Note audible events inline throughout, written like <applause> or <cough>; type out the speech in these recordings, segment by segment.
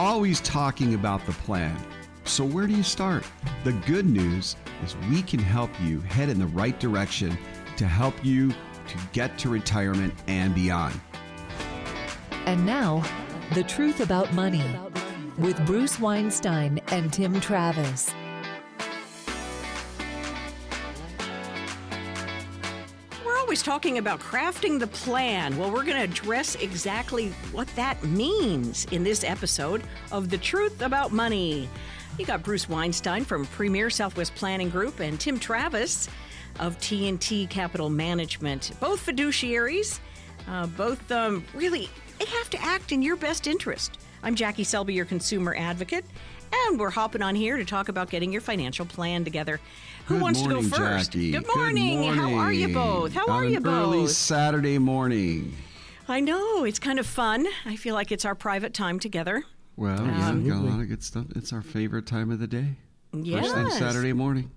always talking about the plan. So, where do you start? The good news is we can help you head in the right direction to help you to get to retirement and beyond. And now, The Truth About Money with Bruce Weinstein and Tim Travis. Always talking about crafting the plan. Well, we're going to address exactly what that means in this episode of The Truth About Money. You got Bruce Weinstein from Premier Southwest Planning Group and Tim Travis of T&T Capital Management, both fiduciaries, uh, both um, really they have to act in your best interest. I'm Jackie Selby, your consumer advocate, and we're hopping on here to talk about getting your financial plan together. Who Good wants morning, to go first? Jackie. Good, morning. How are you both? How On are you both? Early Saturday morning. I know it's kind of fun. I feel like it's our private time together. Well, yeah, Um, got a lot of good stuff. It's our favorite time of the day. First thing Saturday morning.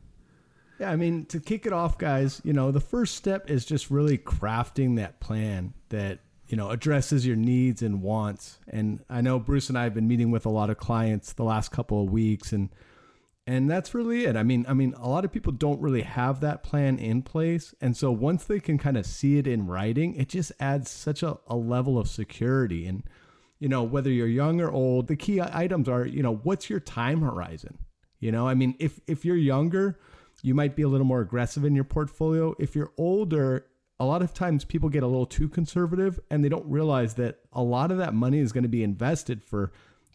Yeah, I mean, to kick it off, guys, you know, the first step is just really crafting that plan that, you know, addresses your needs and wants. And I know Bruce and I have been meeting with a lot of clients the last couple of weeks and and that's really it. I mean, I mean, a lot of people don't really have that plan in place. And so once they can kind of see it in writing, it just adds such a, a level of security. And, you know, whether you're young or old, the key items are, you know, what's your time horizon? You know, I mean, if if you're younger, you might be a little more aggressive in your portfolio. If you're older, a lot of times people get a little too conservative and they don't realize that a lot of that money is going to be invested for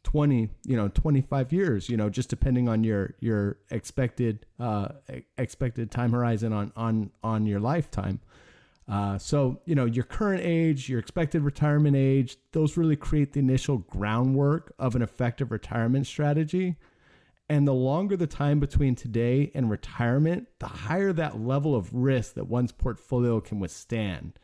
20, you know, 25 years, you know, just depending on your your expected uh expected time horizon on on on your lifetime. Uh, so, you know, your current age, your expected retirement age, those really create the initial groundwork of an effective retirement strategy. And the longer the time between today and retirement, the higher that level of risk that one's portfolio can withstand.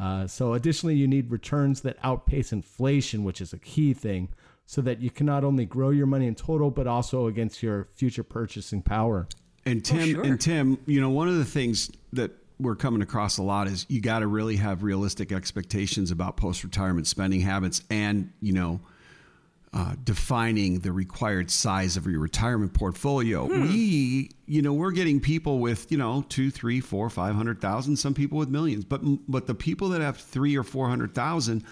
Uh, so, additionally, you need returns that outpace inflation, which is a key thing, so that you can not only grow your money in total, but also against your future purchasing power. And Tim, sure. and Tim, you know, one of the things that we're coming across a lot is you got to really have realistic expectations about post-retirement spending habits, and you know, uh, defining the required size of your retirement portfolio. We, you know, we're getting people with you know two, three, four, five hundred thousand. Some people with millions, but but the people that have three or four hundred thousand,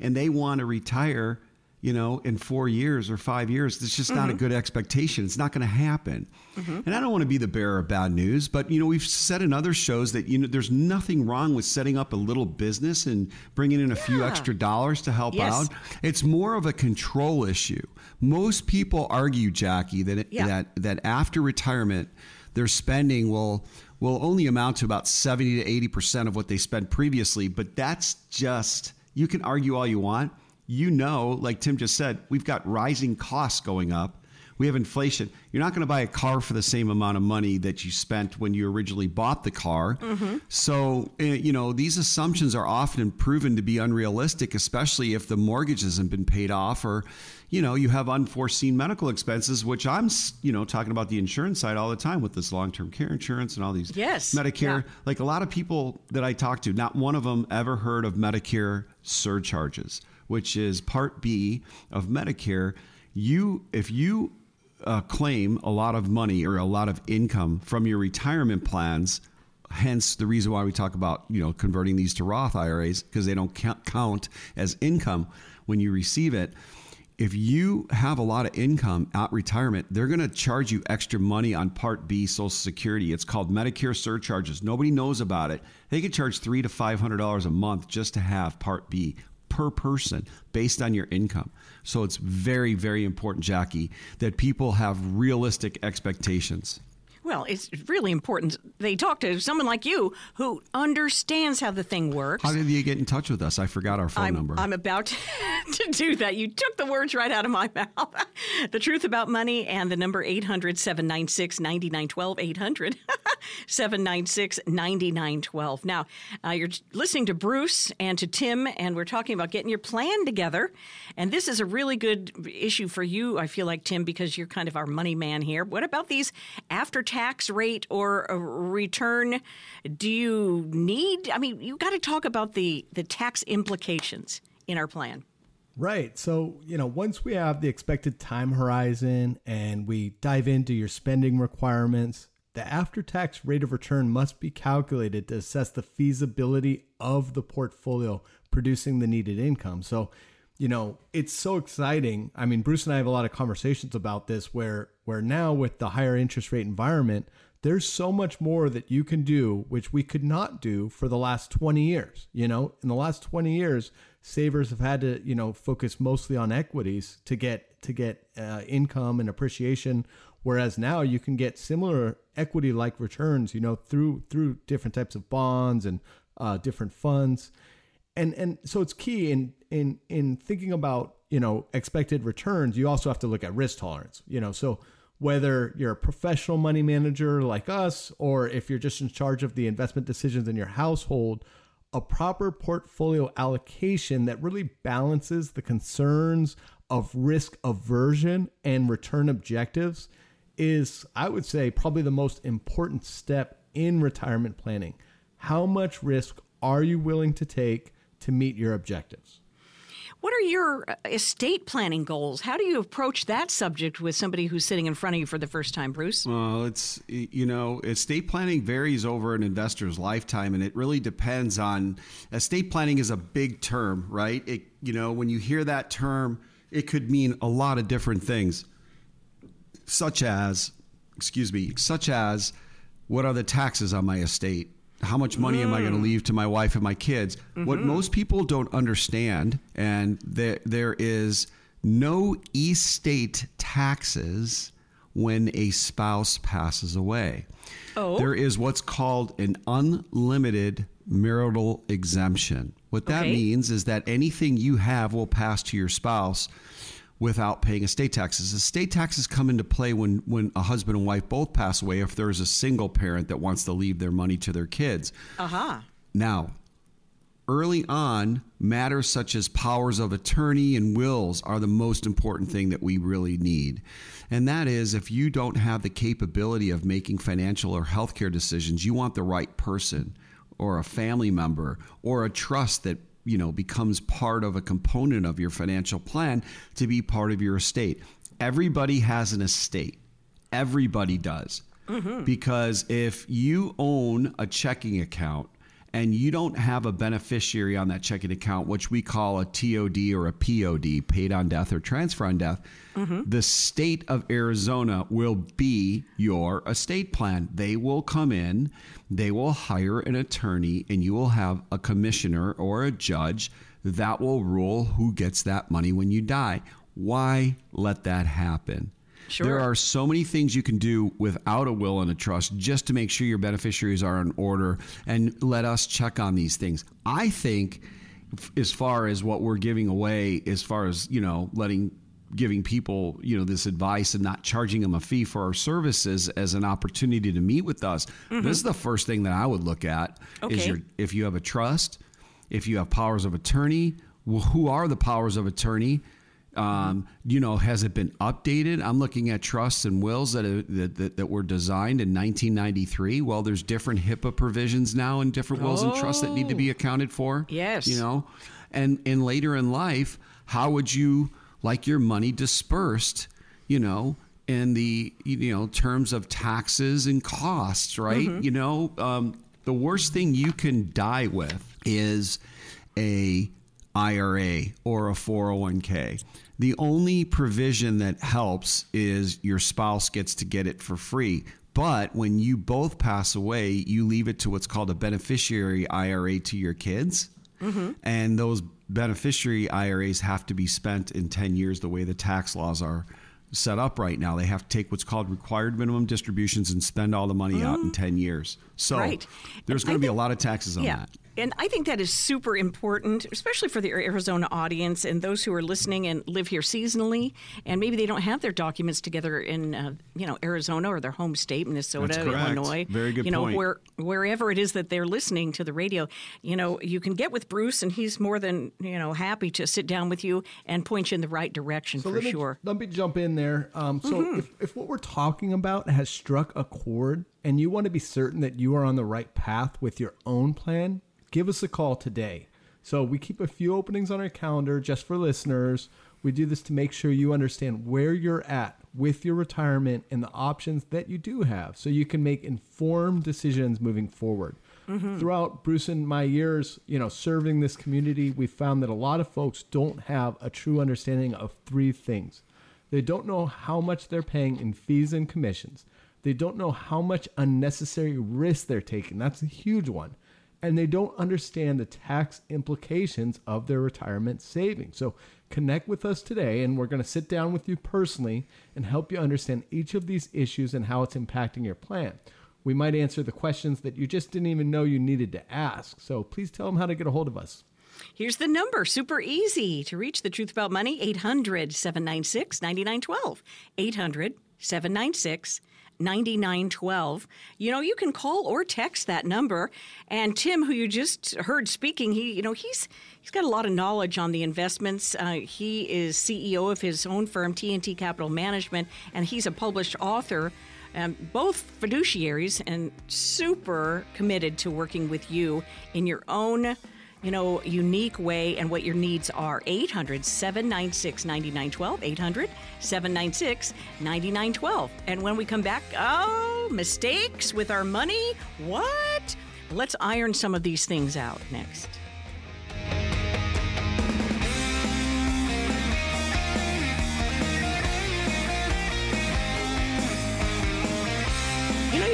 and they want to retire. You know, in four years or five years, it's just not a mm-hmm. good expectation. It's not going to happen. Mm-hmm. And I don't want to be the bearer of bad news, but you know, we've said in other shows that you know, there's nothing wrong with setting up a little business and bringing in a few extra dollars to help Yes. out. It's more of a control issue. Most people argue, Jackie, that it, Yeah. that that after retirement, their spending will will only amount to about seventy to eighty percent of what they spent previously. But that's just you can argue all you want. You know, like Tim just said, we've got rising costs going up. We have inflation. You're not going to buy a car for the same amount of money that you spent when you originally bought the car. So, uh, you know, these assumptions are often proven to be unrealistic, especially if the mortgage hasn't been paid off or, you know, you have unforeseen medical expenses, which I'm, you know, talking about the insurance side all the time with this long term care insurance and all these Yes. Medicare. Yeah. Like a lot of people that I talk to, not one of them ever heard of Medicare surcharges, which is Part B of Medicare. You, if you uh, claim a lot of money or a lot of income from your retirement plans, hence the reason why we talk about you know converting these to Roth IRAs because they don't count, as income when you receive it. If you have a lot of income at retirement, they're going to charge you extra money on Part B Social Security. It's called Medicare surcharges. Nobody knows about it. They could charge three to five hundred dollars a month just to have Part B per person based on your income. So it's very, very important, Jackie, that people have realistic expectations. Well, it's really important they talk to someone like you who understands how the thing works. How did you get in touch with us? I forgot our phone I'm, number. I'm about <laughs> to do that. You took the words right out of my <laughs> mouth. <laughs> the truth about money and the number 800 796 9912. 800 796 9912. Now, uh, you're listening to Bruce and to Tim, and we're talking about getting your plan together. And this is a really good issue for you, I feel like, Tim, because you're kind of our money man here. What about these after tax rate or return? Do you need? I mean, you got to talk about the, the tax implications in our plan. Right. So, you know, once we have the expected time horizon and we dive into your spending requirements, the after tax rate of return must be calculated to assess the feasibility of the portfolio producing the needed income. So, you know, it's so exciting. I mean, Bruce and I have a lot of conversations about this where where now with the higher interest rate environment, there's so much more that you can do which we could not do for the last 20 years. You know, in the last 20 years, savers have had to, you know, focus mostly on equities to get to get uh, income and appreciation whereas now you can get similar equity like returns, you know, through through different types of bonds and uh, different funds and and so it's key in in in thinking about you know expected returns you also have to look at risk tolerance you know? So whether you're a professional money manager like us or if you're just in charge of the investment decisions in your household a proper portfolio allocation that really balances the concerns of risk aversion and return objectives is i would say probably the most important step in retirement planning. How much risk are you willing to take to meet your objectives. What are your uh, estate planning goals? How do you approach that subject with somebody who's sitting in front of you for the first time, Bruce? Well, it's, you know, estate planning varies over an investor's lifetime, and it really depends on. Estate planning is a big term, right? It, you know, when you hear that term, it could mean a lot of different things, such as, excuse me, such as what are the taxes on my estate? How much money mm. am I going to leave to my wife and my kids? Mm-hmm. What most people don't understand, and there there is no estate taxes when a spouse passes away. Oh. There is what's called an unlimited marital exemption. What that okay. means is that anything you have will pass to your spouse without paying estate taxes. Estate taxes come into play when, when a husband and wife both pass away if there's a single parent that wants to leave their money to their kids. Uh-huh. Now, early on, matters such as powers of attorney and wills are the most important thing that we really need. And that is if you don't have the capability of making financial or healthcare decisions, you want the right person or a family member or a trust that you know becomes part of a component of your financial plan to be part of your estate. Everybody has an estate. Everybody does. Mm-hmm. Because if you own a checking account and you don't have a beneficiary on that checking account, which we call a TOD or a POD, paid on death or transfer on death, mm-hmm. the state of Arizona will be your estate plan. They will come in, they will hire an attorney, and you will have a commissioner or a judge that will rule who gets that money when you die. Why let that happen? Sure. There are so many things you can do without a will and a trust just to make sure your beneficiaries are in order and let us check on these things. I think as far as what we're giving away as far as, you know, letting giving people you know this advice and not charging them a fee for our services as an opportunity to meet with us mm-hmm. this is the first thing that i would look at okay. is your if you have a trust if you have powers of attorney well, who are the powers of attorney um, you know, has it been updated? I'm looking at trusts and wills that, that, that, that, were designed in 1993. Well, there's different HIPAA provisions now and different wills oh. and trusts that need to be oh. accounted for. Yes. You know, and, and later in life, how would you like your money dispersed, you know, in the, you know, terms of taxes and costs, right? Mm-hmm. You know, um, the worst thing you can die with is a IRA or a 401k. The only provision that helps is your spouse gets to get it for free. But when you both pass away, you leave it to what's called a beneficiary IRA to your kids. Mm-hmm. And those beneficiary IRAs have to be spent in 10 years the way the tax laws are set up right now. They have to take what's called required minimum distributions and spend all the money mm-hmm. out in 10 years. So right. there's going to be a lot of taxes on yeah. that. And I think that is super important, especially for the Arizona audience and those who are listening and live here seasonally, and maybe they don't have their documents together in, uh, you know, Arizona or their home state, Minnesota, Illinois. Very good You know, point. where wherever it is that they're listening to the radio, you know, you can get with Bruce, and he's more than you know happy to sit down with you and point you in the right direction so for let me, sure. Let me jump in there. Um, so mm-hmm. if, if what we're talking about has struck a chord, and you want to be certain that you are on the right path with your own plan give us a call today. So we keep a few openings on our calendar just for listeners. We do this to make sure you understand where you're at with your retirement and the options that you do have so you can make informed decisions moving forward. Mm-hmm. Throughout Bruce and my years, you know, serving this community, we found that a lot of folks don't have a true understanding of three things. They don't know how much they're paying in fees and commissions. They don't know how much unnecessary risk they're taking. That's a huge one and they don't understand the tax implications of their retirement savings. So, connect with us today, and we're going to sit down with you personally and help you understand each of these issues and how it's impacting your plan. We might answer the questions that you just didn't even know you needed to ask. So, please tell them how to get a hold of us. Here's the number, super easy to reach the truth about money 800 796 9912. 800 796 9912. You know, you can call or text that number. And Tim, who you just heard speaking, he, you know, he's he's got a lot of knowledge on the investments. Uh, he is CEO of his own firm, T&T Capital Management, and he's a published author. Um, both fiduciaries and super committed to working with you in your own you know, unique way and what your needs are. 800 796 9912. 800 796 9912. And when we come back, oh, mistakes with our money? What? Let's iron some of these things out next.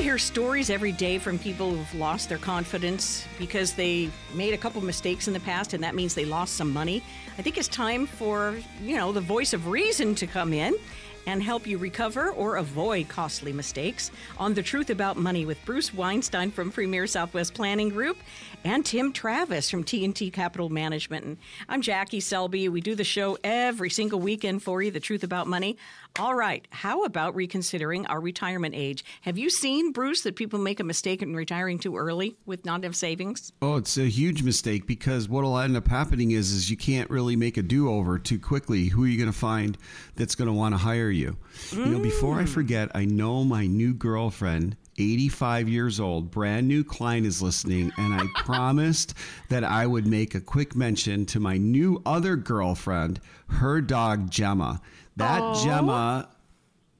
Hear stories every day from people who've lost their confidence because they made a couple mistakes in the past and that means they lost some money. I think it's time for, you know, the voice of reason to come in and help you recover or avoid costly mistakes on The Truth About Money with Bruce Weinstein from Premier Southwest Planning Group and Tim Travis from T&T Capital Management. And I'm Jackie Selby. We do the show every single weekend for you, The Truth About Money. All right, how about reconsidering our retirement age? Have you seen, Bruce, that people make a mistake in retiring too early with not enough savings? Oh, it's a huge mistake because what'll end up happening is is you can't really make a do-over too quickly. Who are you going to find that's going to want to hire you? Mm. You know, before I mm. forget, I know my new girlfriend 85 years old, brand new client is listening, and I <laughs> promised that I would make a quick mention to my new other girlfriend, her dog Gemma. That Aww. Gemma,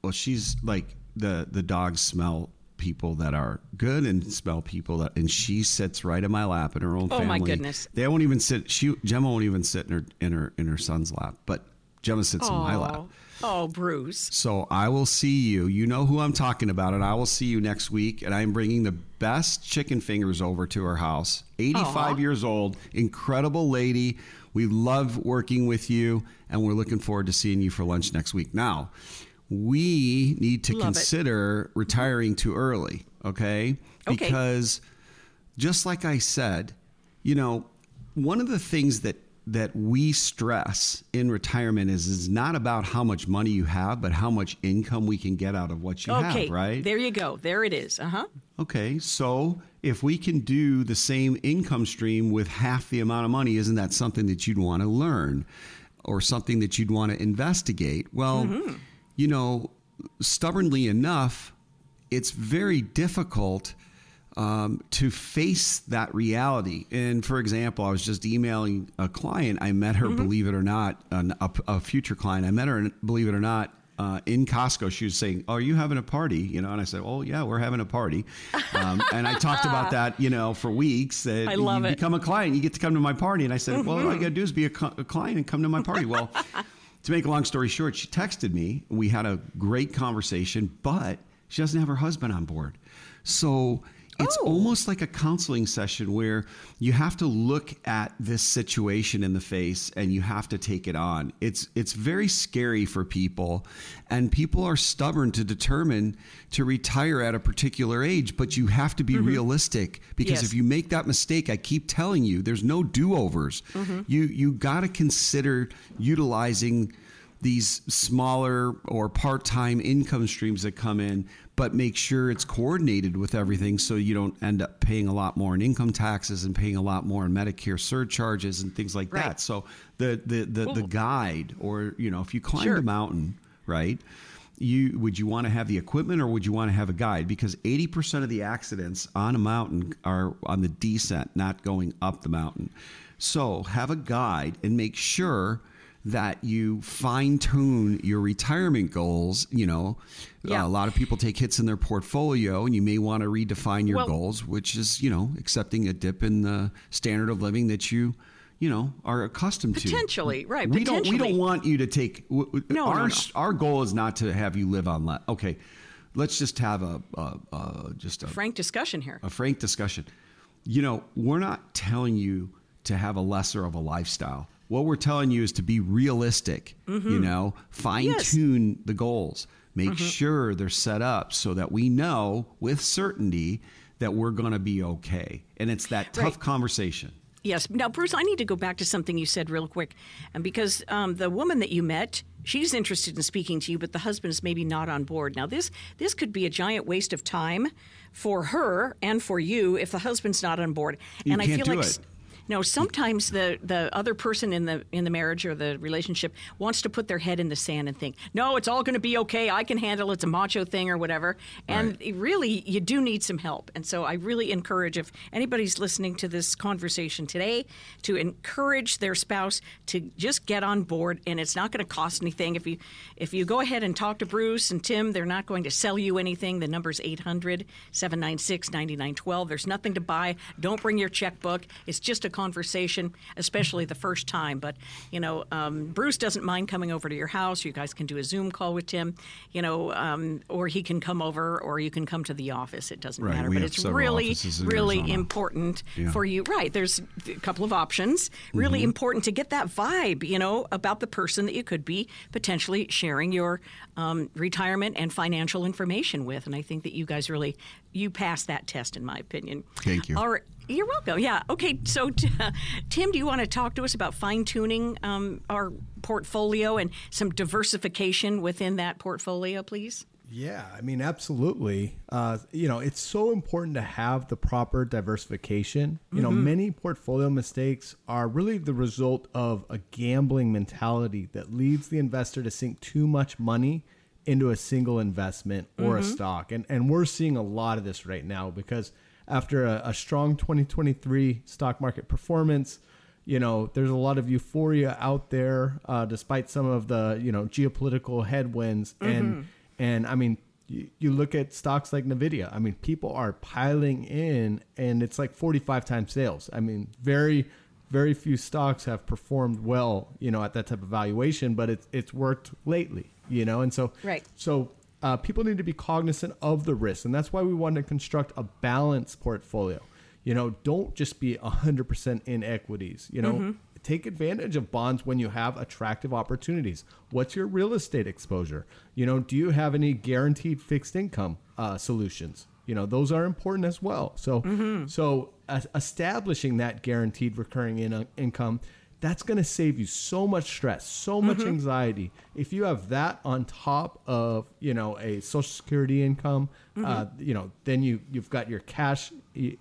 well, she's like the the dogs smell people that are good and smell people that, and she sits right in my lap in her own oh, family. Oh my goodness! They won't even sit. She Gemma won't even sit in her in her in her son's lap, but Gemma sits Aww. in my lap. Oh, Bruce. So I will see you. You know who I'm talking about, and I will see you next week. And I'm bringing the best chicken fingers over to her house. 85 Aww. years old, incredible lady. We love working with you, and we're looking forward to seeing you for lunch next week. Now, we need to love consider it. retiring too early, okay? okay? Because just like I said, you know, one of the things that that we stress in retirement is is not about how much money you have, but how much income we can get out of what you okay, have, right? There you go. There it is. Uh-huh. Okay. So if we can do the same income stream with half the amount of money, isn't that something that you'd want to learn or something that you'd want to investigate? Well, mm-hmm. you know, stubbornly enough, it's very difficult um, to face that reality. And for example, I was just emailing a client. I met her, mm-hmm. believe it or not, an, a, a, future client. I met her, believe it or not, uh, in Costco. She was saying, "Oh, are you having a party?" You know, and I said, "Oh, yeah, we're having a party." Um, and I talked about <laughs> that, you know, for weeks. That I love you it. Become a client, you get to come to my party. And I said, mm-hmm. "Well, all I got to do is be a, co- a client and come to my party." Well. to make a long story short, she texted me. We had a great conversation, but she doesn't have her husband on board. So it's oh. almost like a counseling session where you have to look at this situation in the face and you have to take it on. It's it's very scary for people and people are stubborn to determine to retire at a particular age, but you have to be mm-hmm. realistic because yes. if you make that mistake, I keep telling you, there's no do-overs. Mm-hmm. You you got to consider utilizing these smaller or part-time income streams that come in but make sure it's coordinated with everything so you don't end up paying a lot more in income taxes and paying a lot more in Medicare surcharges and things like right. that. So the the the, the guide or you know if you climb sure. the mountain, right? You would you want to have the equipment or would you want to have a guide? Because 80% of the accidents on a mountain are on the descent, not going up the mountain. So have a guide and make sure that you fine tune your retirement goals. You know, Yeah. a lot of people take hits in their portfolio, and you may want to redefine your Well- goals, which is, you know, accepting a dip in the standard of living that you. You know, are accustomed to Potentially, right, We don't. We don't want you to take. w- w- No, no, our no. our goal is not to have you live on. Le- okay, let's just have a, a, a just a Frank discussion here. a frank discussion. You know, we're not telling you to have a lesser of a lifestyle. What we're telling you is to be realistic, you know, fine Mm-hmm. Yes. Mm-hmm. tune the goals, make sure they're set up so that we know with certainty that we're going to be okay. And it's that tough Right. conversation. Yes. Now, Bruce, I need to go back to something you said real quick, and because um, the woman that you met, she's interested in speaking to you, but the husband is maybe not on board. Now, this this could be a giant waste of time for her and for you if the husband's not on board. You and I feel do like. it. No, sometimes the, the other person in the in the marriage or the relationship wants to put their head in the sand and think, no, it's all going to be okay. I can handle it. It's a macho thing or whatever. And really, you do need some help. And so I really encourage if anybody's listening to this conversation today to encourage their spouse to just get on board. And it's not going to cost anything if you if you go ahead and talk to Bruce and Tim. They're not going to sell you anything. The number's 800 796 9912. There's nothing to buy. Don't bring your checkbook. It's just a conversation, especially the first time. But, you know, um, Bruce doesn't mind coming over to your house. You guys can do a Zoom call with Tim, you know, um, or he can come over or you can come to the office. It doesn't Right, matter. but it's really, really Arizona. important Yeah. for you. Right. There's a couple of options. Really Mm-hmm. important to get that vibe, you know, about the person that you could be potentially sharing your um, retirement and financial information with. And I think that you guys really, you passed that test, in my opinion. Thank you. All right. You're welcome. Yeah. Okay. So, t- <laughs> Tim, do you want to talk to us about fine tuning um, our portfolio and some diversification within that portfolio, please? Yeah, I mean, absolutely. Uh, you know, it's so important to have the proper diversification. You know, many portfolio mistakes are really the result of a gambling mentality that leads the investor to sink too much money into a single investment or a stock. And, and we're seeing a lot of this right now because after a, a strong 2023 stock market performance, you know, there's a lot of euphoria out there, uh, despite some of the, you know, geopolitical headwinds. And, and I mean, you, you look at stocks like Nvidia. I mean, people are piling in, and it's like 45 times sales. I mean, very, very few stocks have performed well, you know, at that type of valuation, but it's it's worked lately, you know, and so Right. so uh, people need to be cognizant of the risk, and that's why we want to construct a balanced portfolio. You know, don't just be 100% in equities. You know, take advantage of bonds when you have attractive opportunities. What's your real estate exposure? You know, do you have any guaranteed fixed income uh, solutions? You know, those are important as well. So, so uh, establishing that guaranteed recurring in- income that's going to save you so much stress, so much anxiety. If you have that on top of, you know, a social security income, uh, you know, then you you've got your cash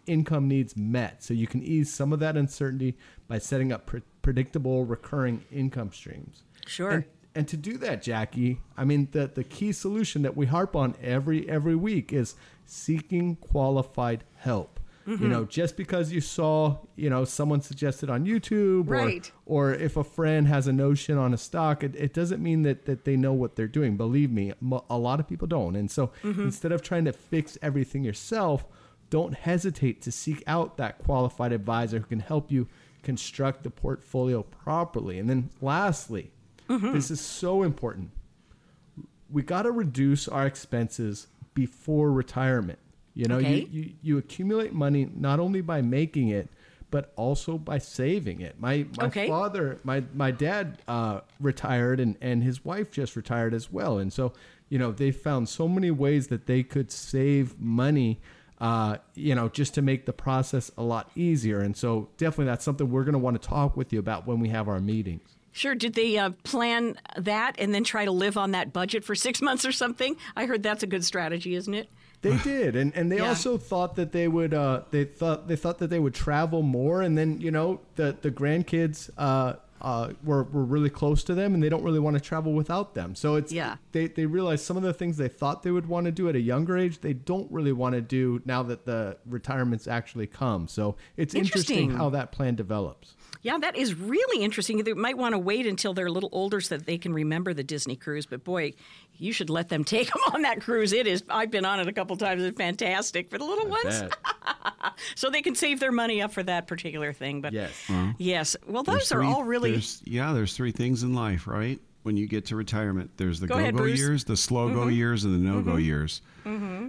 income needs met. So you can ease some of that uncertainty by setting up pre- predictable recurring income streams. Sure. And, and to do that, Jackie, I mean the the key solution that we harp on every every week is seeking qualified help. You know, mm-hmm. just because you saw, you know, someone suggested on YouTube or Right. or if a friend has a notion on a stock, it, it doesn't mean that, that they know what they're doing. Believe me, a lot of people don't. And so mm-hmm. instead of trying to fix everything yourself, don't hesitate to seek out that qualified advisor who can help you construct the portfolio properly. And then lastly, mm-hmm. this is so important. We got to reduce our expenses before retirement. You know, Okay. you, you, you accumulate money not only by making it, but also by saving it. My my Okay. father, my my dad uh, retired, and and his wife just retired as well. And so, you know, they found so many ways that they could save money. Uh, you know, just to make the process a lot easier. And so, definitely, that's something we're going to want to talk with you about when we have our meetings. Sure. Did they uh, plan that and then try to live on that budget for six months or something? I heard that's a good strategy, isn't it? They did, and and they Yeah. also thought that they would. Uh, they thought they thought that they would travel more, and then you know the the grandkids uh, uh, were, were really close to them and they don't really want to travel without them. So it's Yeah. they they realize some of the things they thought they would want to do at a younger age they don't really want to do now that the retirements actually come. So it's interesting, Interesting. how that plan develops. Yeah, that is really interesting. They might want to wait until they're a little older so that they can remember the Disney cruise. But boy, you should let them take them on that cruise. It is. I've been on it a couple times. It's fantastic for the little ones, <laughs> so they can save their money up for that particular thing. But Yes. Mm-hmm. yes. Well, those There's are three- all really. there's- yeah. There's three things in life, right? When you get to retirement, there's the Go go ahead, go Mm-hmm. years, the slow go mm-hmm. years, and the no go mm-hmm. years.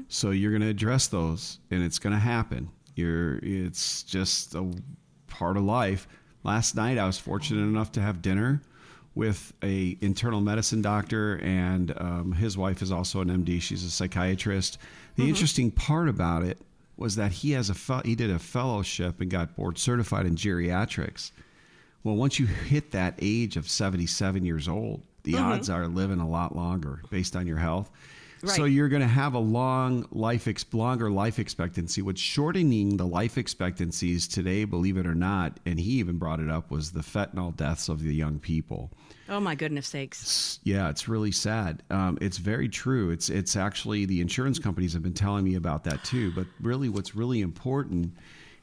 So you're going to address those, and it's going to happen. You're. It's just a part of life. Last night, I was fortunate enough to have dinner with a internal medicine doctor, and um, his wife is also an MD. She's a psychiatrist. The interesting part about it was that he has a fel- he did a fellowship and got board certified in geriatrics. Well, once you hit that age of 77 years old, the odds are living a lot longer based on your health. So you're going to have a long life, ex- longer life expectancy. What's shortening the life expectancies today, believe it or not, and he even brought it up, was the fentanyl deaths of the young people. Oh my goodness sakes! Yeah, it's really sad. Um, it's very true. It's it's actually the insurance companies have been telling me about that too. But really, what's really important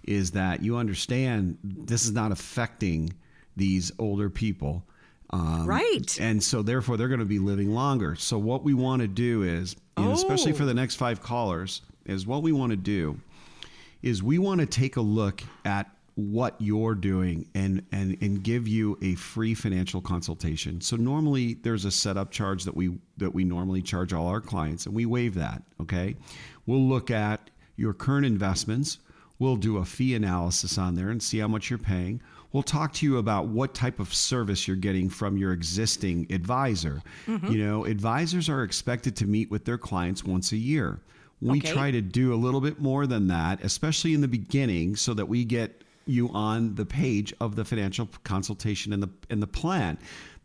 is that you understand this is not affecting these older people. Um, Right. And so, therefore, they're going to be living longer. So, what we want to do is, and especially Oh. for the next five callers, is what we want to do is we want to take a look at what you're doing and, and and give you a free financial consultation. So normally there's a setup charge that we that we normally charge all our clients and we waive that, okay? We'll look at your current investments. We'll do a fee analysis on there and see how much you're paying. We'll talk to you about what type of service you're getting from your existing advisor. Mm-hmm. You know, advisors are expected to meet with their clients once a year. We Okay. try to do a little bit more than that, especially in the beginning, so that we get you on the page of the financial consultation and the and the plan.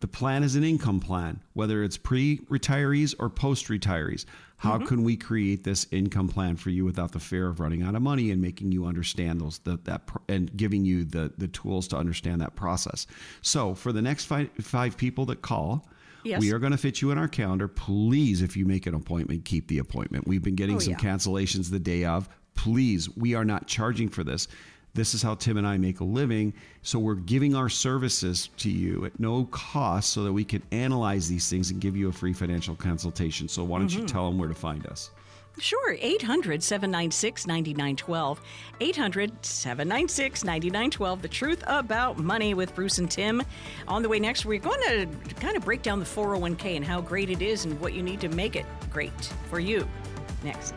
The plan is an income plan, whether it's pre-retirees or post-retirees. How mm-hmm. can we create this income plan for you without the fear of running out of money and making you understand those the, that and giving you the the tools to understand that process? So, for the next five five people that call, Yes. we are going to fit you in our calendar. Please, if you make an appointment, keep the appointment. We've been getting Oh, some yeah. cancellations the day of. Please, we are not charging for this. This is how Tim and I make a living. So we're giving our services to you at no cost so that we can analyze these things and give you a free financial consultation. So why don't Mm-hmm. you tell them where to find us? Sure, 800 796 9912. 800 796 9912. The truth about money with Bruce and Tim. On the way next, we're going to kind of break down the 401k and how great it is and what you need to make it great for you. Next.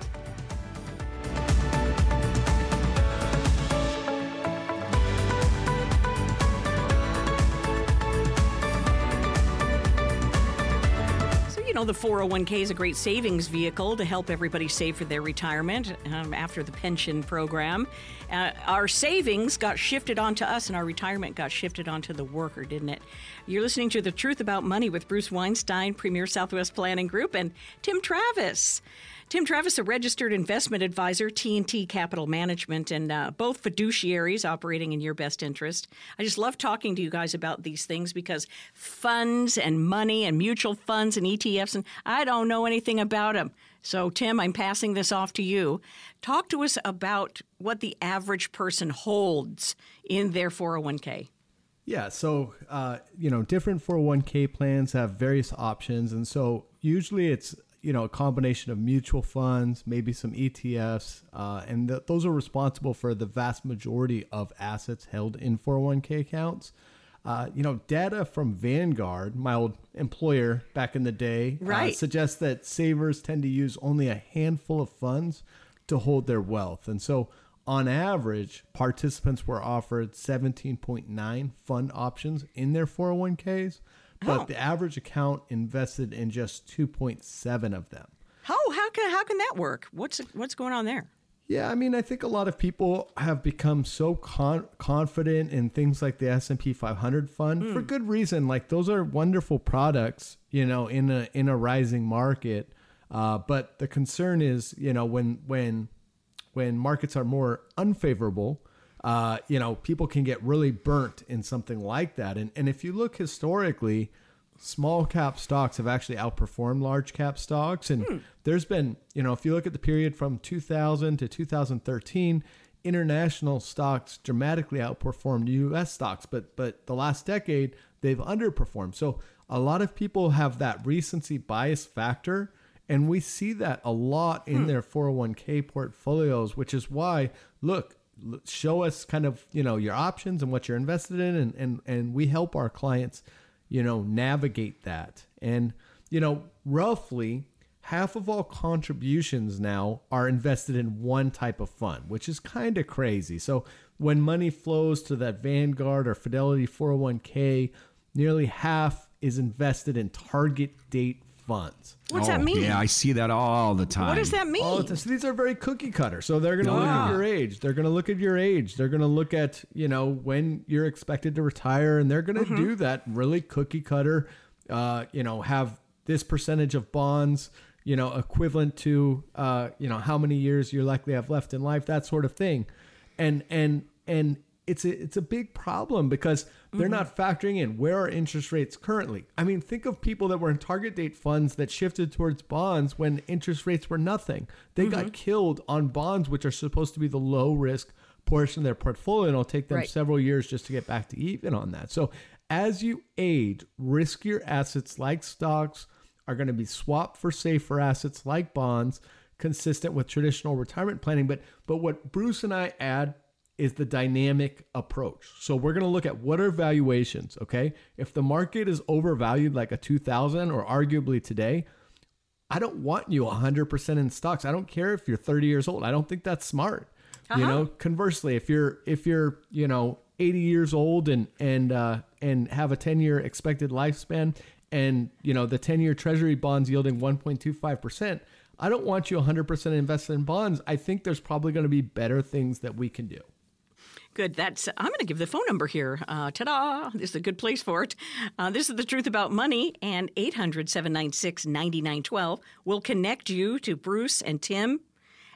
Know, the 401k is a great savings vehicle to help everybody save for their retirement um, after the pension program. Uh, our savings got shifted onto us, and our retirement got shifted onto the worker, didn't it? You're listening to The Truth About Money with Bruce Weinstein, Premier Southwest Planning Group, and Tim Travis. Tim Travis, a registered investment advisor, T&T Capital Management, and uh, both fiduciaries operating in your best interest. I just love talking to you guys about these things because funds and money and mutual funds and ETFs, and I don't know anything about them. So, Tim, I'm passing this off to you. Talk to us about what the average person holds in their 401k. Yeah, so uh, you know, different 401k plans have various options, and so usually it's you know a combination of mutual funds, maybe some ETFs, uh, and th- those are responsible for the vast majority of assets held in 401k accounts. Uh, you know, data from Vanguard, my old employer back in the day, uh, Right. suggests that savers tend to use only a handful of funds to hold their wealth. And so, on average, participants were offered 17.9 fund options in their 401ks, but Oh. the average account invested in just 2.7 of them. Oh, how can how can that work? What's what's going on there? Yeah, I mean, I think a lot of people have become so con- confident in things like the S&P 500 fund for good reason. Like those are wonderful products, you know, in a in a rising market. Uh, but the concern is, you know, when when when markets are more unfavorable, uh, you know, people can get really burnt in something like that. And and if you look historically, small cap stocks have actually outperformed large cap stocks. And hmm. there's been, you know, if you look at the period from 2000 to 2013, international stocks dramatically outperformed U.S. stocks, but but the last decade they've underperformed. So a lot of people have that recency bias factor. And we see that a lot in hmm. their 401k portfolios, which is why, look, show us kind of, you know, your options and what you're invested in. And, and, and we help our clients you know, navigate that. And, you know, roughly half of all contributions now are invested in one type of fund, which is kind of crazy. So when money flows to that Vanguard or Fidelity 401k, nearly half is invested in target date funds. What's oh, that mean? Yeah, I see that all the time. What does that mean? Oh, so these are very cookie cutter. So they're going to oh, look yeah. at your age. They're going to look at your age. They're going to look at, you know, when you're expected to retire. And they're going to mm-hmm. do that really cookie cutter, uh, you know, have this percentage of bonds, you know, equivalent to, uh, you know, how many years you likely have left in life, that sort of thing. And, and, and it's a, it's a big problem because they're mm-hmm. not factoring in where are interest rates currently. I mean, think of people that were in target date funds that shifted towards bonds when interest rates were nothing. They mm-hmm. got killed on bonds, which are supposed to be the low risk portion of their portfolio, and it'll take them right. several years just to get back to even on that. So, as you age, riskier assets like stocks are going to be swapped for safer assets like bonds, consistent with traditional retirement planning. But but what Bruce and I add is the dynamic approach. So we're going to look at what are valuations, okay? If the market is overvalued like a 2000 or arguably today, I don't want you 100% in stocks. I don't care if you're 30 years old. I don't think that's smart. Uh-huh. You know, conversely, if you're if you're, you know, 80 years old and and uh and have a 10-year expected lifespan and, you know, the 10-year treasury bonds yielding 1.25%, I don't want you 100% invested in bonds. I think there's probably going to be better things that we can do. Good. That's. I'm going to give the phone number here. Uh, ta-da! This is a good place for it. Uh, this is the truth about money, and 800-796-9912 will connect you to Bruce and Tim.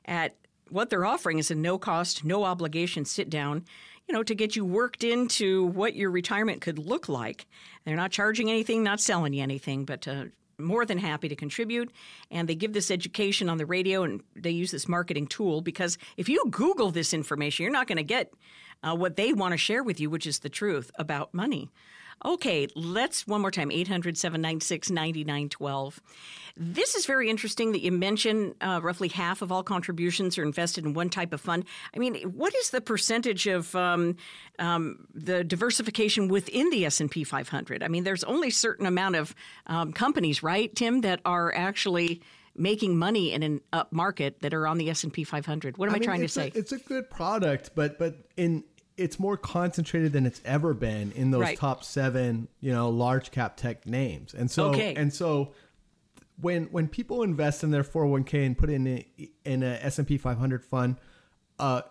At what they're offering is a no-cost, no obligation sit down. You know, to get you worked into what your retirement could look like. They're not charging anything, not selling you anything, but uh, more than happy to contribute. And they give this education on the radio and they use this marketing tool because if you Google this information, you're not going to get uh, what they want to share with you, which is the truth about money. Okay, let's one more time 800 796 9912. This is very interesting that you mentioned uh, roughly half of all contributions are invested in one type of fund. I mean, what is the percentage of um, um, the diversification within the S&P 500? I mean, there's only a certain amount of um, companies, right, Tim, that are actually making money in an up market that are on the S&P 500. What am I, I trying to say? A, it's a good product, but but in it's more concentrated than it's ever been in those right. top seven, you know, large cap tech names. And so, okay. and so when, when people invest in their 401k and put in a, in a S&P 500 fund, uh,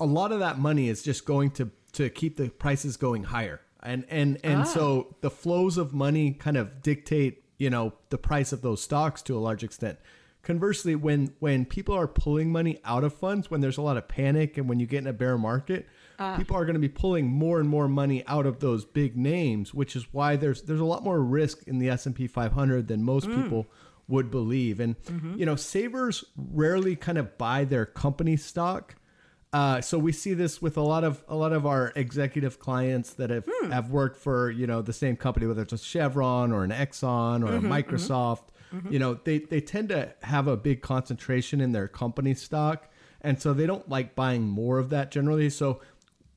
a lot of that money is just going to, to keep the prices going higher. And, and, and ah. so the flows of money kind of dictate, you know, the price of those stocks to a large extent. Conversely, when, when people are pulling money out of funds, when there's a lot of panic and when you get in a bear market, uh, people are going to be pulling more and more money out of those big names, which is why there's there's a lot more risk in the S and P 500 than most mm. people would believe. And mm-hmm. you know, savers rarely kind of buy their company stock. Uh, so we see this with a lot of a lot of our executive clients that have hmm. have worked for you know the same company, whether it's a Chevron or an Exxon or mm-hmm, a Microsoft. Mm-hmm. You know, they they tend to have a big concentration in their company stock, and so they don't like buying more of that generally. So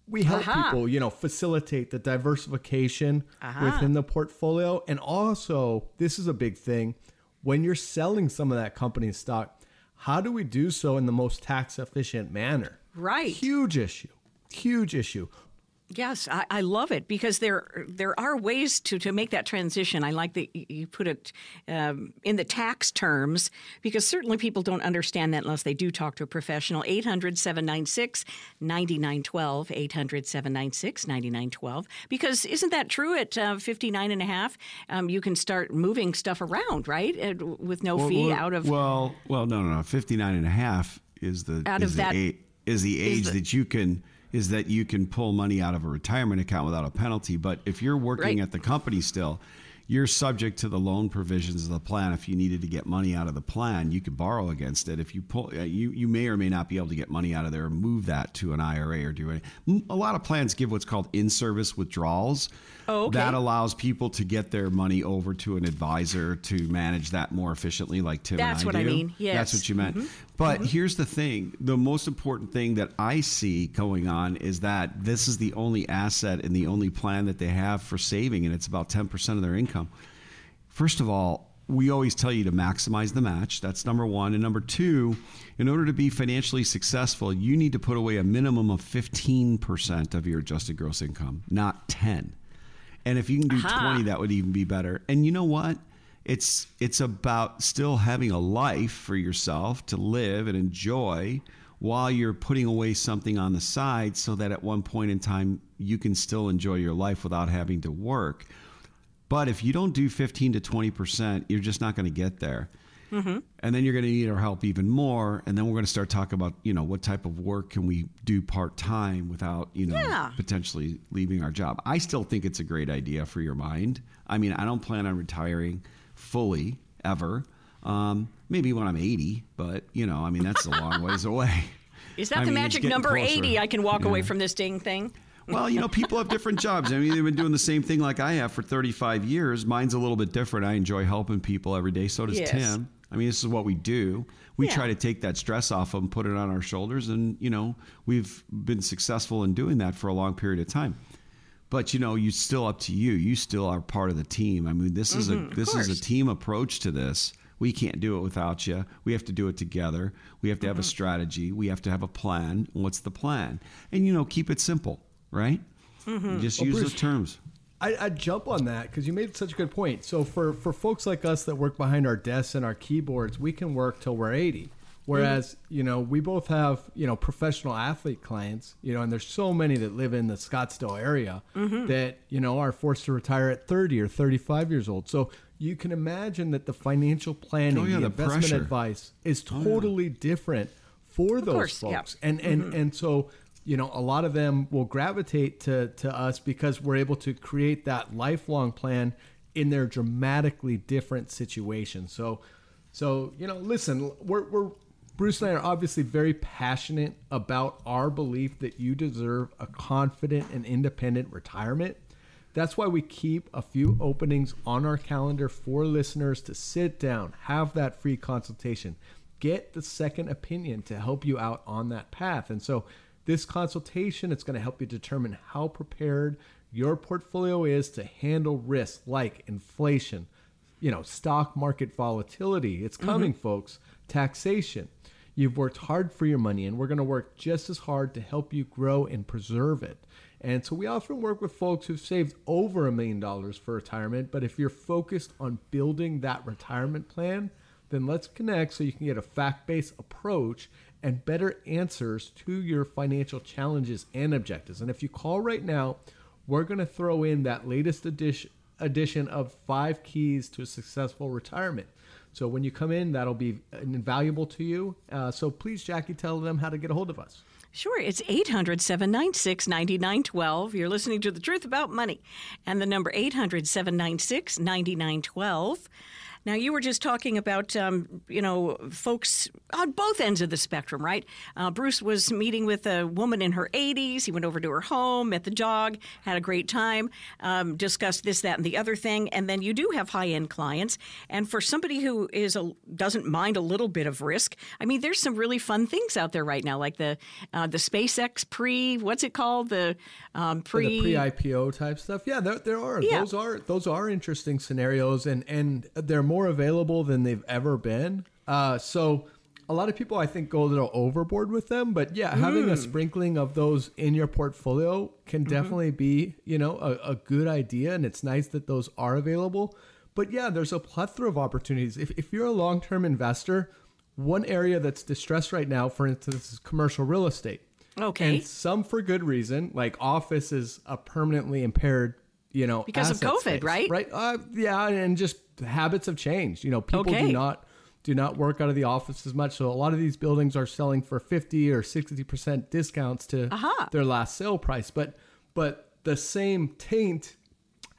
we help uh-huh. people, you know, facilitate the diversification uh-huh. within the portfolio. And also, this is a big thing when you're selling some of that company's stock, how do we do so in the most tax efficient manner? Right. Huge issue. Huge issue. Yes, I, I, love it because there there are ways to, to make that transition. I like that you put it um, in the tax terms because certainly people don't understand that unless they do talk to a professional. 800 796 9912. 800 796 9912. Because isn't that true at uh, 59 and a half? Um, you can start moving stuff around, right? Uh, with no well, fee well, out of. Well, well, no, no, no. 59 and a half is the, out is of the that. Eight, is the age is the, that you can is that you can pull money out of a retirement account without a penalty. But if you're working Right. at the company still, you're subject to the loan provisions of the plan. If you needed to get money out of the plan, you could borrow against it. If you pull, uh, you you may or may not be able to get money out of there and move that to an IRA or do it. A lot of plans give what's called in-service withdrawals. Oh, okay. That allows people to get their money over to an advisor to manage that more efficiently, like Tim That's and I what I do. mean. That's Yes. Mm-hmm. what you meant. But mm-hmm. here's the thing: the most important thing that I see going on is that this is the only asset and the only plan that they have for saving, and it's about ten percent of their income. First of all, we always tell you to maximize the match. That's number one. And number two, in order to be financially successful, you need to put away a minimum of 15% of your adjusted gross income, not 10. And if you can do Aha. 20, that would even be better. And you know what? It's it's about still having a life for yourself to live and enjoy while you're putting away something on the side so that at one point in time you can still enjoy your life without having to work. But if you don't do 15 to 20%, you're just not going to get there. Mm-hmm. And then you're going to need our help even more. And then we're going to start talking about, you know, what type of work can we do part time without, you know, Yeah. potentially leaving our job. I still think it's a great idea for your mind. I mean, I don't plan on retiring fully ever. Um, maybe when I'm 80, but, you know, I mean, that's a long ways away. <laughs> Is that I the mean, magic number closer. 80? I can walk away from this ding thing. Well, you know, people have different jobs. I mean, they've been doing the same thing like I have for 35 years. Mine's a little bit different. I enjoy helping people every day. So does Yes. Tim. I mean, this is what we do. We Yeah. try to take that stress off of them, put it on our shoulders, and you know, we've been successful in doing that for a long period of time. But you know, you still up to you. You still are part of the team. I mean, this is a mm-hmm. this is a team approach to this. We can't do it without you. We have to do it together. We have to have a mm-hmm. strategy. We have to have a plan. What's the plan? And you know, keep it simple, right? Mm-hmm. Just use Bruce- the terms. I, I jump on that because you made such a good point. So for for folks like us that work behind our desks and our keyboards, we can work till we're eighty. Whereas you know we both have you know professional athlete clients, you know, and there's so many that live in the Scottsdale area mm-hmm. that you know are forced to retire at thirty or thirty five years old. So you can imagine that the financial planning, Oh, yeah, the, the investment pressure. advice is oh, totally different for those course, yeah. folks and and mm-hmm. and so you know a lot of them will gravitate to to us because we're able to create that lifelong plan in their dramatically different situations so so you know listen we're we're Bruce and I are obviously very passionate about our belief that you deserve a confident and independent retirement. That's why we keep a few openings on our calendar for listeners to sit down, have that free consultation, get the second opinion to help you out on that path. And so, this consultation it's going to help you determine how prepared your portfolio is to handle risks like inflation, you know, stock market volatility. It's mm-hmm. coming, folks. Taxation. You've worked hard for your money, and we're going to work just as hard to help you grow and preserve it. And so we often work with folks who've saved over a million dollars for retirement. But if you're focused on building that retirement plan, then let's connect so you can get a fact based approach and better answers to your financial challenges and objectives. And if you call right now, we're going to throw in that latest edition edition of five keys to a successful retirement. So when you come in, that'll be invaluable to you. Uh, so please, Jackie, tell them how to get a hold of us. Sure, it's 800 796 9912. You're listening to The Truth About Money. And the number 800 796 9912. Now, you were just talking about, um, you know, folks on both ends of the spectrum, right? Uh, Bruce was meeting with a woman in her 80s. He went over to her home, met the dog, had a great time, um, discussed this, that, and the other thing. And then you do have high end clients. And for somebody who is a, doesn't mind a little bit of risk, I mean, there's some really fun things out there right now, like the uh, the SpaceX pre, what's it called? The um, pre. the pre-IPO type stuff. Yeah, there, there are Yeah. those are those are interesting scenarios, and and they're more available than they've ever been. Uh, so a lot of people I think go a little overboard with them, but yeah, having a sprinkling of those in your portfolio can definitely be you know a, a good idea, and it's nice that those are available. But yeah, there's a plethora of opportunities. If if you're a long-term investor, one area that's distressed right now, for instance, is commercial real estate. Okay. And some for good reason, like office is a permanently impaired, you know, Because of COVID, space, right? Right. Uh, yeah, and just habits have changed. You know, people Okay. do not do not work out of the office as much. So a lot of these buildings are selling for 50 or 60% discounts to Aha. their last sale price. But but the same taint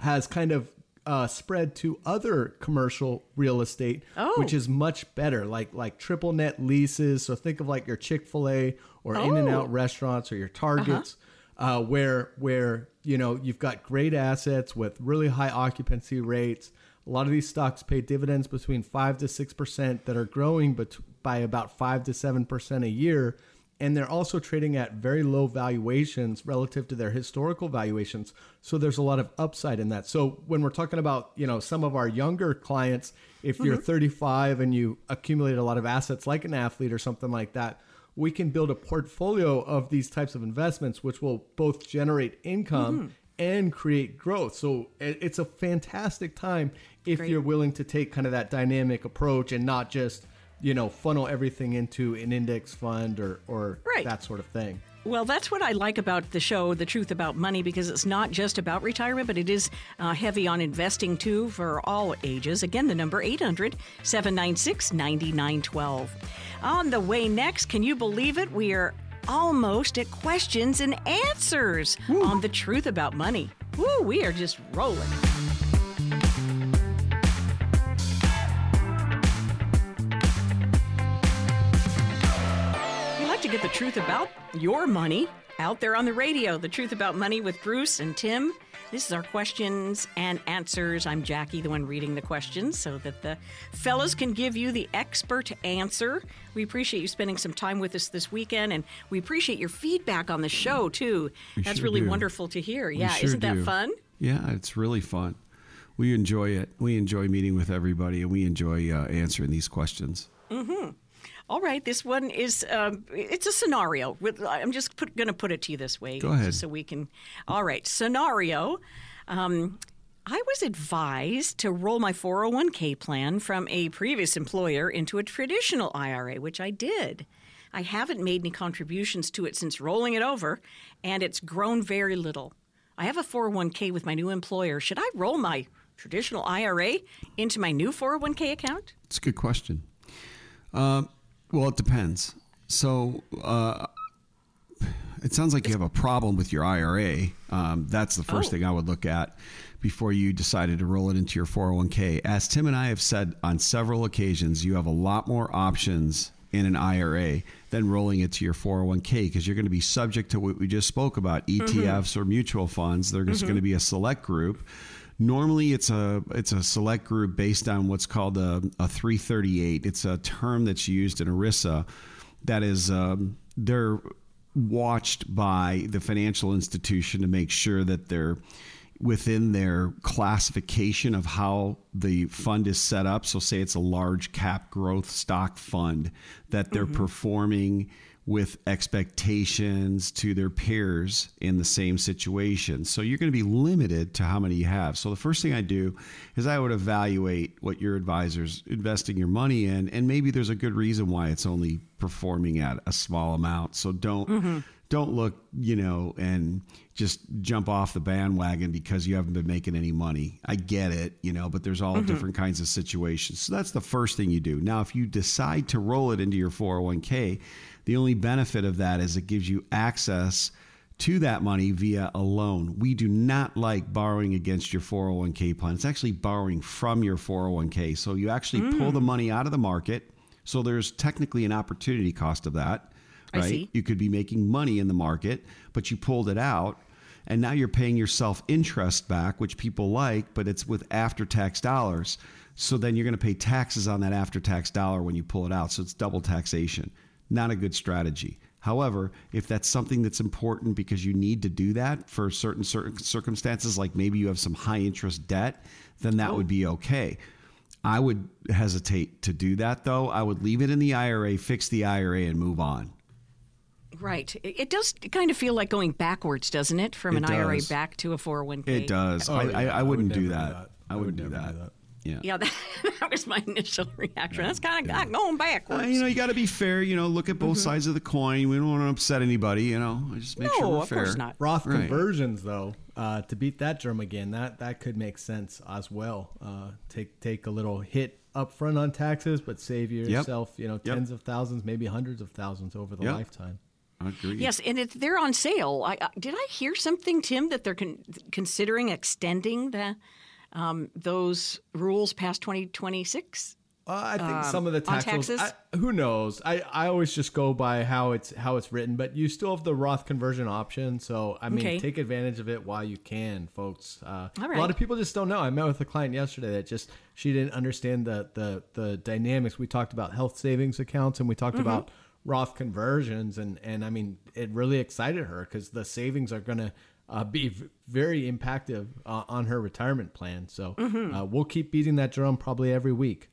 has kind of uh, spread to other commercial real estate, Oh. which is much better, like like triple net leases. So think of like your Chick Fil A or In and Oh. Out restaurants or your Targets, uh where where you know you've got great assets with really high occupancy rates. A lot of these stocks pay dividends between five to six percent that are growing, by about five to seven percent a year and they're also trading at very low valuations relative to their historical valuations. So there's a lot of upside in that. So when we're talking about you know some of our younger clients if you're mm-hmm. 35 and you accumulate a lot of assets like an athlete or something like that we can build a portfolio of these types of investments which will both generate income mm-hmm. and create growth so it's a fantastic time if Great. you're willing to take kind of that dynamic approach and not just you know funnel everything into an index fund or or Right. that sort of thing Well, that's what I like about the show, The Truth About Money, because it's not just about retirement, but it is uh, heavy on investing too for all ages. Again, the number 800 796 9912. On the way next, can you believe it? We are almost at questions and answers on The Truth About Money. Woo, we are just rolling. Get the truth about your money out there on the radio. The truth about money with Bruce and Tim. This is our questions and answers. I'm Jackie, the one reading the questions, so that the fellows can give you the expert answer. We appreciate you spending some time with us this weekend, and we appreciate your feedback on the show, too. We That's sure really do. wonderful to hear. We yeah, sure isn't that do. fun? Yeah, it's really fun. We enjoy it. We enjoy meeting with everybody, and we enjoy uh, answering these questions. All right, this one is um, it's a scenario. I'm just going to put it to you this way, Go ahead. so we can. All right, scenario. Um, I was advised to roll my 401k plan from a previous employer into a traditional IRA, which I did. I haven't made any contributions to it since rolling it over, and it's grown very little. I have a 401k with my new employer. Should I roll my traditional IRA into my new 401k account? It's a good question. Um, well, it depends. So, uh, it sounds like you have a problem with your IRA. Um, that's the first Oh. thing I would look at before you decided to roll it into your 401k. As Tim and I have said on several occasions, you have a lot more options in an IRA than rolling it to your 401k because you're going to be subject to what we just spoke about ETFs or mutual funds. They're just going to be a select group. Normally, it's a it's a select group based on what's called a, a 338. It's a term that's used in ERISA that is um, they're watched by the financial institution to make sure that they're within their classification of how the fund is set up. So, say it's a large cap growth stock fund, that they're performing with expectations to their peers in the same situation. So, you're going to be limited to how many you have. So, the first thing I do is I would evaluate what your advisor's investing your money in, and maybe there's a good reason why it's only performing at a small amount. So, don't mm-hmm. don't look, you know, and just jump off the bandwagon because you haven't been making any money. I get it, you know, but there's all mm-hmm. different kinds of situations. So that's the first thing you do. Now, if you decide to roll it into your 401k, the only benefit of that is it gives you access to that money via a loan. We do not like borrowing against your 401k plan. It's actually borrowing from your 401k. So you actually hmm. pull the money out of the market. So there's technically an opportunity cost of that right? You could be making money in the market, but you pulled it out and now you're paying yourself interest back, which people like, but it's with after tax dollars. So then you're going to pay taxes on that after tax dollar when you pull it out. So it's double taxation. Not a good strategy. However, if that's something that's important because you need to do that for certain certain circumstances, like maybe you have some high interest debt, then that oh. would be okay. I would hesitate to do that though. I would leave it in the IRA, fix the IRA, and move on. Right. It, it does kind of feel like going backwards, doesn't it? From It an IRA back to a 401k. It does. Oh, I, yeah, I, I I would wouldn't never do do that. that. I I wouldn't would do never that. do that. Yeah. Yeah, <laughs> that, that was my initial reaction. That's kind of going backwards. Uh, you know, you got to be fair. You know, look at both sides of the coin. We don't want to upset anybody. You know, just make no, sure we're of fair. course not. Roth Right. conversions, though, uh, to beat that drum again, that that could make sense as well. Uh, take take a little hit up front on taxes, but save yourself, you know, Yep. tens of thousands, maybe hundreds of thousands over the Yep. lifetime. Agreed. Yes, and it's they're on sale. I, I, did I hear something, Tim, that they're con- considering extending the um, those rules past 2026? Uh, I think some of the tax rules- taxes? I, who knows? I, I always just go by how it's how it's written, but you still have the Roth conversion option. So I mean, Okay. take advantage of it while you can, folks. Uh, All A lot of people just don't know. I met with a client yesterday that just she didn't understand the the the dynamics. We talked about health savings accounts and we talked Mm-hmm. about Roth conversions, and and I mean, it really excited her because the savings are going to. Uh, be v- very impactive uh, on her retirement plan. So Mm-hmm. uh, we'll keep beating that drum probably every week.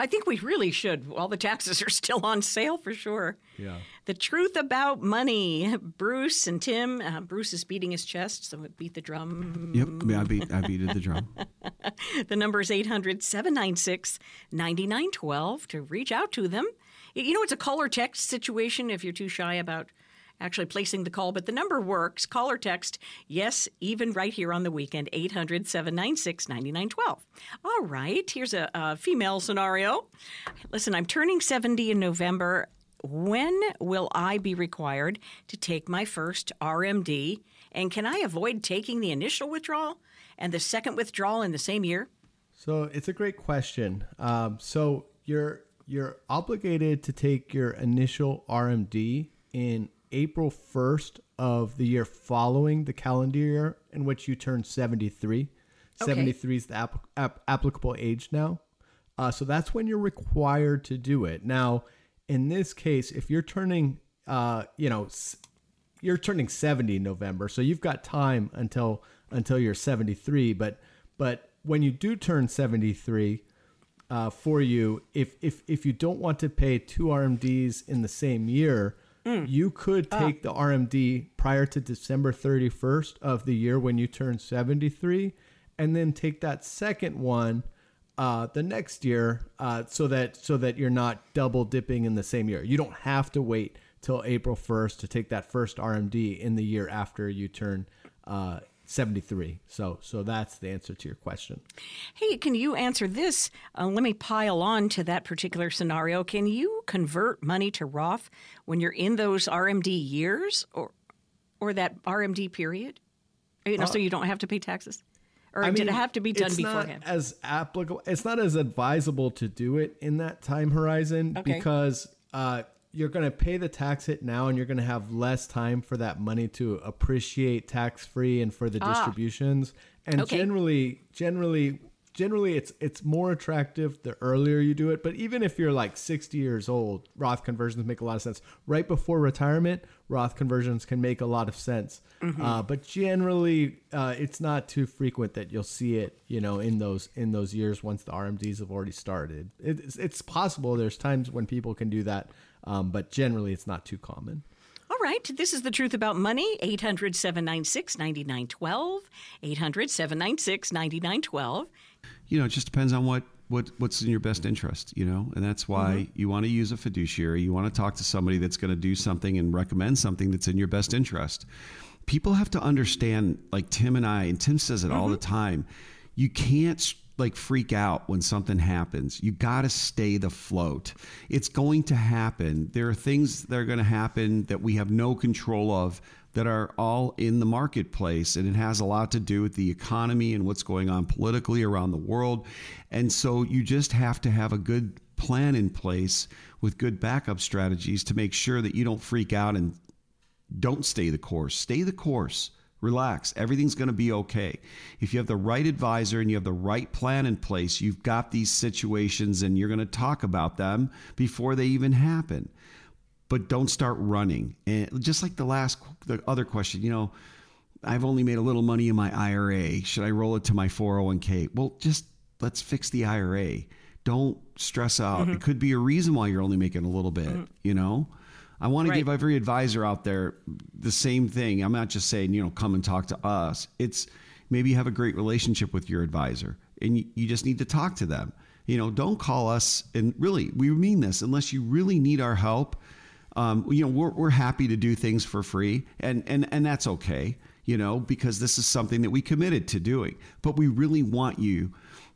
I think we really should. All the taxes <laughs> are still on sale for sure. Yeah. The truth about money. Bruce and Tim. Uh, Bruce is beating his chest, so it beat the drum. Yep. I, mean, I beat I beated the drum. <laughs> The number is 800 796 9912 to reach out to them. You know, it's a call or text situation if you're too shy about actually placing the call, but the number works. Call or text, yes, even right here on the weekend, 800 796 9912. All right, here's a, a female scenario. Listen, I'm turning 70 in November. When will I be required to take my first RMD? And can I avoid taking the initial withdrawal and the second withdrawal in the same year? So it's a great question. Um, so you're you're obligated to take your initial RMD in April 1st of the year following the calendar year in which you turn 73. Okay. 73 is the app, app, applicable age now. Uh, so that's when you're required to do it. Now, in this case, if you're turning, uh, you know, s- you're turning 70 in November, so you've got time until until you're 73. But but when you do turn 73, uh, for you, if if if you don't want to pay two RMDs in the same year, you could take the RMD prior to December 31st of the year when you turn 73, and then take that second one uh, the next year, uh, so that so that you're not double dipping in the same year. You don't have to wait till April 1st to take that first RMD in the year after you turn uh, 73. So so that's the answer to your question. Hey, can you answer this? Uh, let me pile on to that particular scenario. Can you convert money to Roth when you're in those RMD years or or that RMD period? You know, so you don't have to pay taxes? Or Uh, I did it mean, have to be done it's beforehand? Not as applicable, it's not as advisable to do it in that time horizon Okay. because uh, you're going to pay the tax hit now, and you're going to have less time for that money to appreciate tax free and for the distributions. And Ah. Okay. generally, generally. Generally, it's it's more attractive the earlier you do it. But even if you're like 60 years old, Roth conversions make a lot of sense. Right before retirement, Roth conversions can make a lot of sense. Mm-hmm. Uh, but generally, uh, it's not too frequent that you'll see it, you know, in those in those years once the RMDs have already started. It's, it's possible. There's times when people can do that, um, but generally, it's not too common. All right, this is the truth about money. 800 796 9912. 800 796 9912. you know, it just depends on what, what what's in your best interest, you know, and that's why you want to use a fiduciary. You want to talk to somebody that's going to do something and recommend something that's in your best interest. People have to understand, like Tim and I, and Tim says it all the time. You can't like freak out when something happens. You got to stay the float. It's going to happen. There are things that are going to happen that we have no control of that are all in the marketplace and it has a lot to do with the economy and what's going on politically around the world and so you just have to have a good plan in place with good backup strategies to make sure that you don't freak out and don't stay the course stay the course relax everything's going to be okay if you have the right advisor and you have the right plan in place you've got these situations and you're going to talk about them before they even happen but don't start running. And just like the last, the other question, you know, I've only made a little money in my IRA. Should I roll it to my 401k? Well, just let's fix the IRA. Don't stress out. It mm-hmm. could be a reason why you're only making a little bit, mm-hmm. you know? I want to Right. give every advisor out there the same thing. I'm not just saying, you know, come and talk to us. It's maybe you have a great relationship with your advisor and you, you just need to talk to them. You know, don't call us. And really, we mean this unless you really need our help um, you know, we're, we're happy to do things for free, and and and that's okay. you know, because this is something that we committed to doing. But we really want you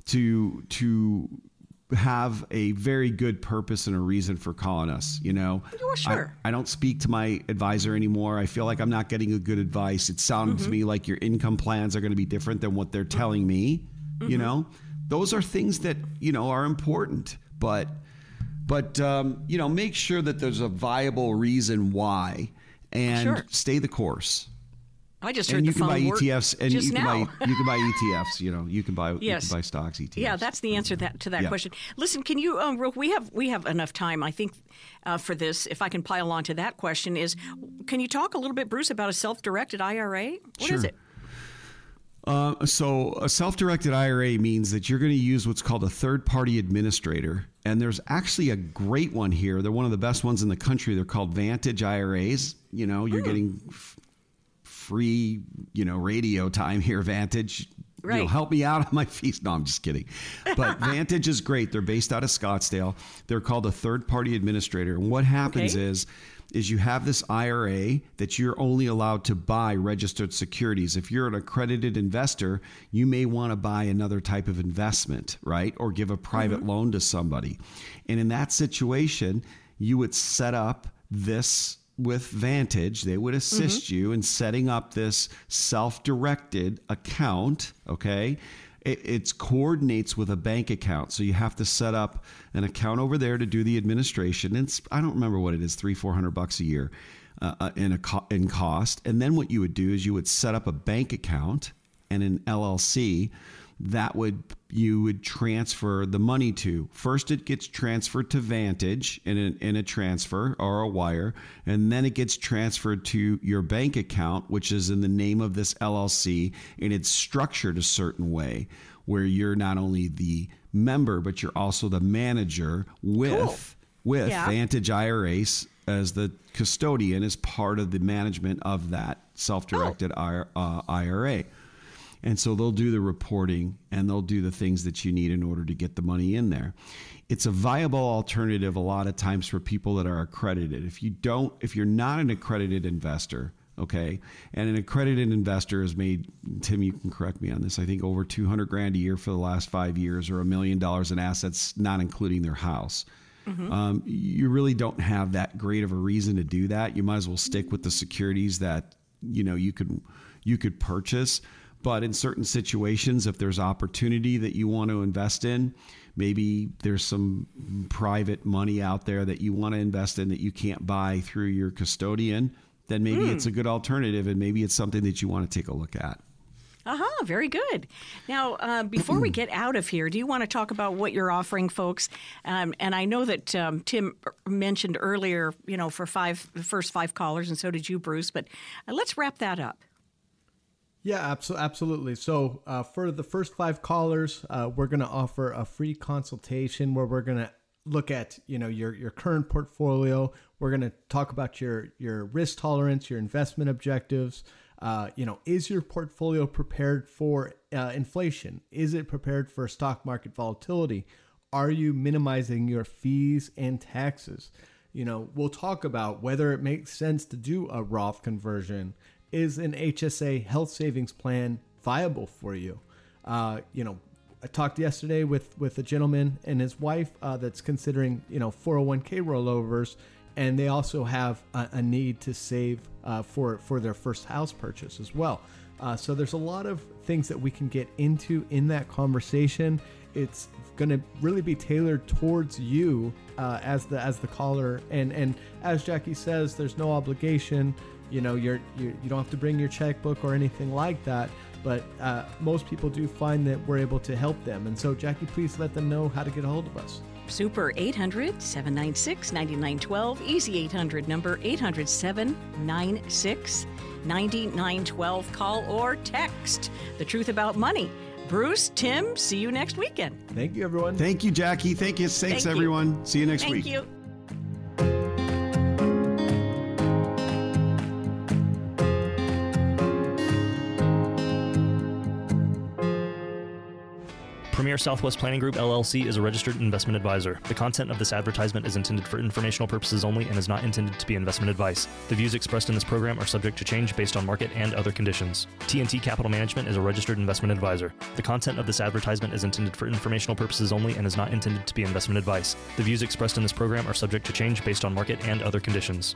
to to have a very good purpose and a reason for calling us. You know, Oh, sure. I, I don't speak to my advisor anymore. I feel like I'm not getting a good advice. It sounds to me like your income plans are going to be different than what they're telling me. You know, those are things that you know are important, but but um, you know, make sure that there's a viable reason why, and Sure. stay the course. I just heard And you the can buy ETFs, and just you can now. buy you can buy ETFs. You know, you can buy you can buy stocks ETFs. Yeah, that's the answer that, to that Yeah. question. Listen, can you? Um, we have we have enough time, I think, uh, for this. If I can pile on to that question, is can you talk a little bit, Bruce, about a self-directed IRA? What is Sure. it? Uh, so a self-directed IRA means that you're going to use what's called a third-party administrator, and there's actually a great one here. They're one of the best ones in the country. They're called Vantage IRAs. You know, you're getting f- free, you know, radio time here. Vantage. You know, help me out on my fees. No, I'm just kidding. But <laughs> Vantage is great. They're based out of Scottsdale. They're called a third-party administrator. And what happens Okay. is is you have this IRA that you're only allowed to buy registered securities. If you're an accredited investor, you may want to buy another type of investment, right? Or give a private mm-hmm. loan to somebody. And in that situation, you would set up this with Vantage. They would assist you in setting up this self directed account, okay? It it's coordinates with a bank account. So you have to set up an account over there to do the administration. And it's, I don't remember what it is, three, 400 bucks a year uh, uh, in, a co- in cost. And then what you would do is you would set up a bank account and an LLC that would you would transfer the money to. First, it gets transferred to Vantage in a, in a transfer or a wire, and then it gets transferred to your bank account, which is in the name of this LLC, and it's structured a certain way where you're not only the member but you're also the manager with with Yeah. Vantage IRAs as the custodian as part of the management of that self-directed IR, uh, IRA. And so they'll do the reporting and they'll do the things that you need in order to get the money in there. It's a viable alternative a lot of times for people that are accredited. If you don't, if you're not an accredited investor, okay, and an accredited investor has made, Tim, you can correct me on this, I think over 200 grand a year for the last five years or a million dollars in assets, not including their house. Um, you really don't have that great of a reason to do that. You might as well stick with the securities that you know you could you could purchase. But in certain situations, if there's opportunity that you want to invest in, maybe there's some private money out there that you want to invest in that you can't buy through your custodian, then maybe it's a good alternative and maybe it's something that you want to take a look at. Aha, very good. Now, uh, before we <clears throat> get out of here, do you want to talk about what you're offering, folks? Um, and I know that um, Tim mentioned earlier, you know, for five, the first five callers, and so did you, Bruce. But uh, let's wrap that up. Yeah, absolutely. So, uh, for the first five callers, uh, we're going to offer a free consultation where we're going to look at you know your your current portfolio. We're going to talk about your your risk tolerance, your investment objectives. Uh, you know, is your portfolio prepared for uh, inflation? Is it prepared for stock market volatility? Are you minimizing your fees and taxes? You know, we'll talk about whether it makes sense to do a Roth conversion. Is an HSA health savings plan viable for you? Uh, you know, I talked yesterday with with a gentleman and his wife uh, that's considering you know 401k rollovers, and they also have a, a need to save uh, for for their first house purchase as well. Uh, so there's a lot of things that we can get into in that conversation. It's going to really be tailored towards you uh, as the as the caller, and and as Jackie says, there's no obligation. You know, you're, you you don't have to bring your checkbook or anything like that. But uh, most people do find that we're able to help them, and so Jackie, please let them know how to get a hold of us. Super 800 796 9912. Easy 800 number 800 796 9912. Call or text. The truth about money. Bruce, Tim, see you next weekend. Thank you, everyone. Thank you, Jackie. Thank you. Thanks, Thank you. everyone. See you next Thank week. you. Premier Southwest Planning Group LLC is a registered investment advisor. The content of this advertisement is intended for informational purposes only and is not intended to be investment advice. The views expressed in this program are subject to change based on market and other conditions. T&T Capital Management is a registered investment advisor. The content of this advertisement is intended for informational purposes only and is not intended to be investment advice. The views expressed in this program are subject to change based on market and other conditions.